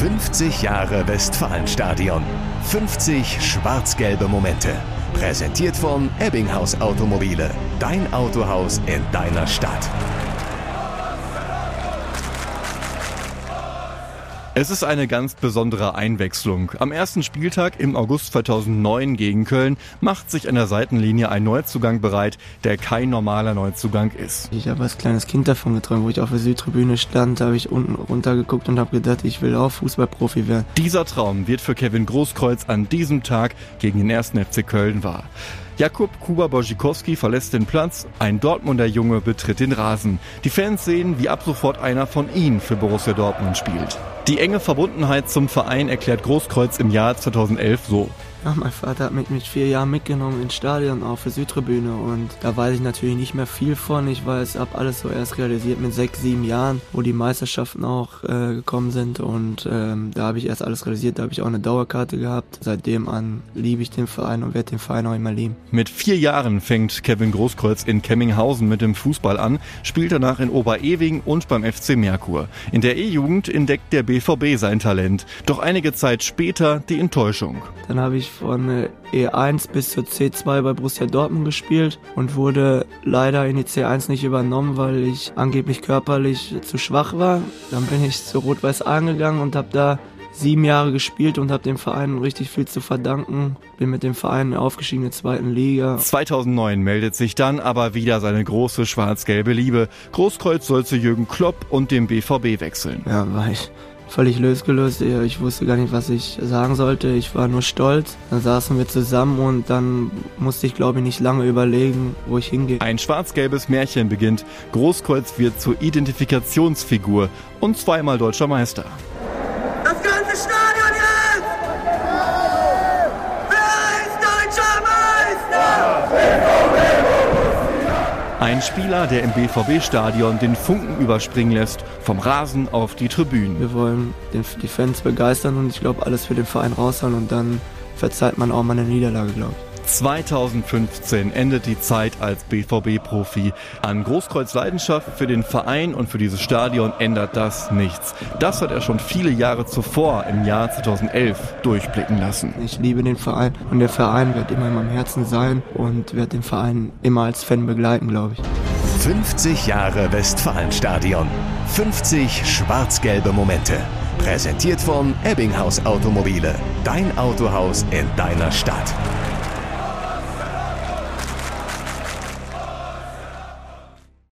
50 Jahre Westfalenstadion. 50 schwarz-gelbe Momente. Präsentiert von Ebbinghaus Automobile. Dein Autohaus in deiner Stadt. Es ist eine ganz besondere Einwechslung. Am ersten Spieltag im August 2009 gegen Köln macht sich an der Seitenlinie ein Neuzugang bereit, der kein normaler Neuzugang ist. Ich habe als kleines Kind davon geträumt, wo ich auf der Südtribüne stand, habe ich unten runtergeguckt und habe gedacht, ich will auch Fußballprofi werden. Dieser Traum wird für Kevin Großkreuz an diesem Tag gegen den ersten FC Köln wahr. Jakub Kuba Bożikowski verlässt den Platz, ein Dortmunder Junge betritt den Rasen. Die Fans sehen, wie ab sofort einer von ihnen für Borussia Dortmund spielt. Die enge Verbundenheit zum Verein erklärt Großkreuz im Jahr 2011 so. Ja, mein Vater hat mich mit vier Jahren mitgenommen ins Stadion auf der Südtribüne und da weiß ich natürlich nicht mehr viel von. Ich weiß, habe alles so erst realisiert mit sechs, sieben Jahren, wo die Meisterschaften auch äh, gekommen sind und ähm, da habe ich erst alles realisiert. Da habe ich auch eine Dauerkarte gehabt. Seitdem an liebe ich den Verein und werde den Verein auch immer lieben. Mit vier Jahren fängt Kevin Großkreuz in Kemminghausen mit dem Fußball an, spielt danach in Oberewing und beim FC Merkur. In der E-Jugend entdeckt der BVB sein Talent. Doch einige Zeit später die Enttäuschung. Dann habe ich von E1 bis zur C2 bei Borussia Dortmund gespielt und wurde leider in die C1 nicht übernommen, weil ich angeblich körperlich zu schwach war. Dann bin ich zu Rot-Weiß angegangen und habe da sieben Jahre gespielt und habe dem Verein richtig viel zu verdanken. Bin mit dem Verein aufgestiegen in der zweiten Liga. 2009 meldet sich dann aber wieder seine große schwarz-gelbe Liebe. Großkreuz soll zu Jürgen Klopp und dem BVB wechseln. Ja, war ich völlig losgelöst. Ich wusste gar nicht, was ich sagen sollte. Ich war nur stolz. Dann saßen wir zusammen und dann musste ich, glaube ich, nicht lange überlegen, wo ich hingehe. Ein schwarz-gelbes Märchen beginnt. Großkreuz wird zur Identifikationsfigur und zweimal deutscher Meister. Ein Spieler, der im BVB-Stadion den Funken überspringen lässt, vom Rasen auf die Tribünen. Wir wollen die Fans begeistern und ich glaube, alles für den Verein raushauen und dann verzeiht man auch mal eine Niederlage, glaube ich. 2015 endet die Zeit als BVB-Profi. An Großkreuz Leidenschaft für den Verein und für dieses Stadion ändert das nichts. Das hat er schon viele Jahre zuvor, im Jahr 2011, durchblicken lassen. Ich liebe den Verein und der Verein wird immer in meinem Herzen sein und wird den Verein immer als Fan begleiten, glaube ich. 50 Jahre Westfalenstadion. 50 schwarz-gelbe Momente. Präsentiert von Ebbinghaus Automobile. Dein Autohaus in deiner Stadt.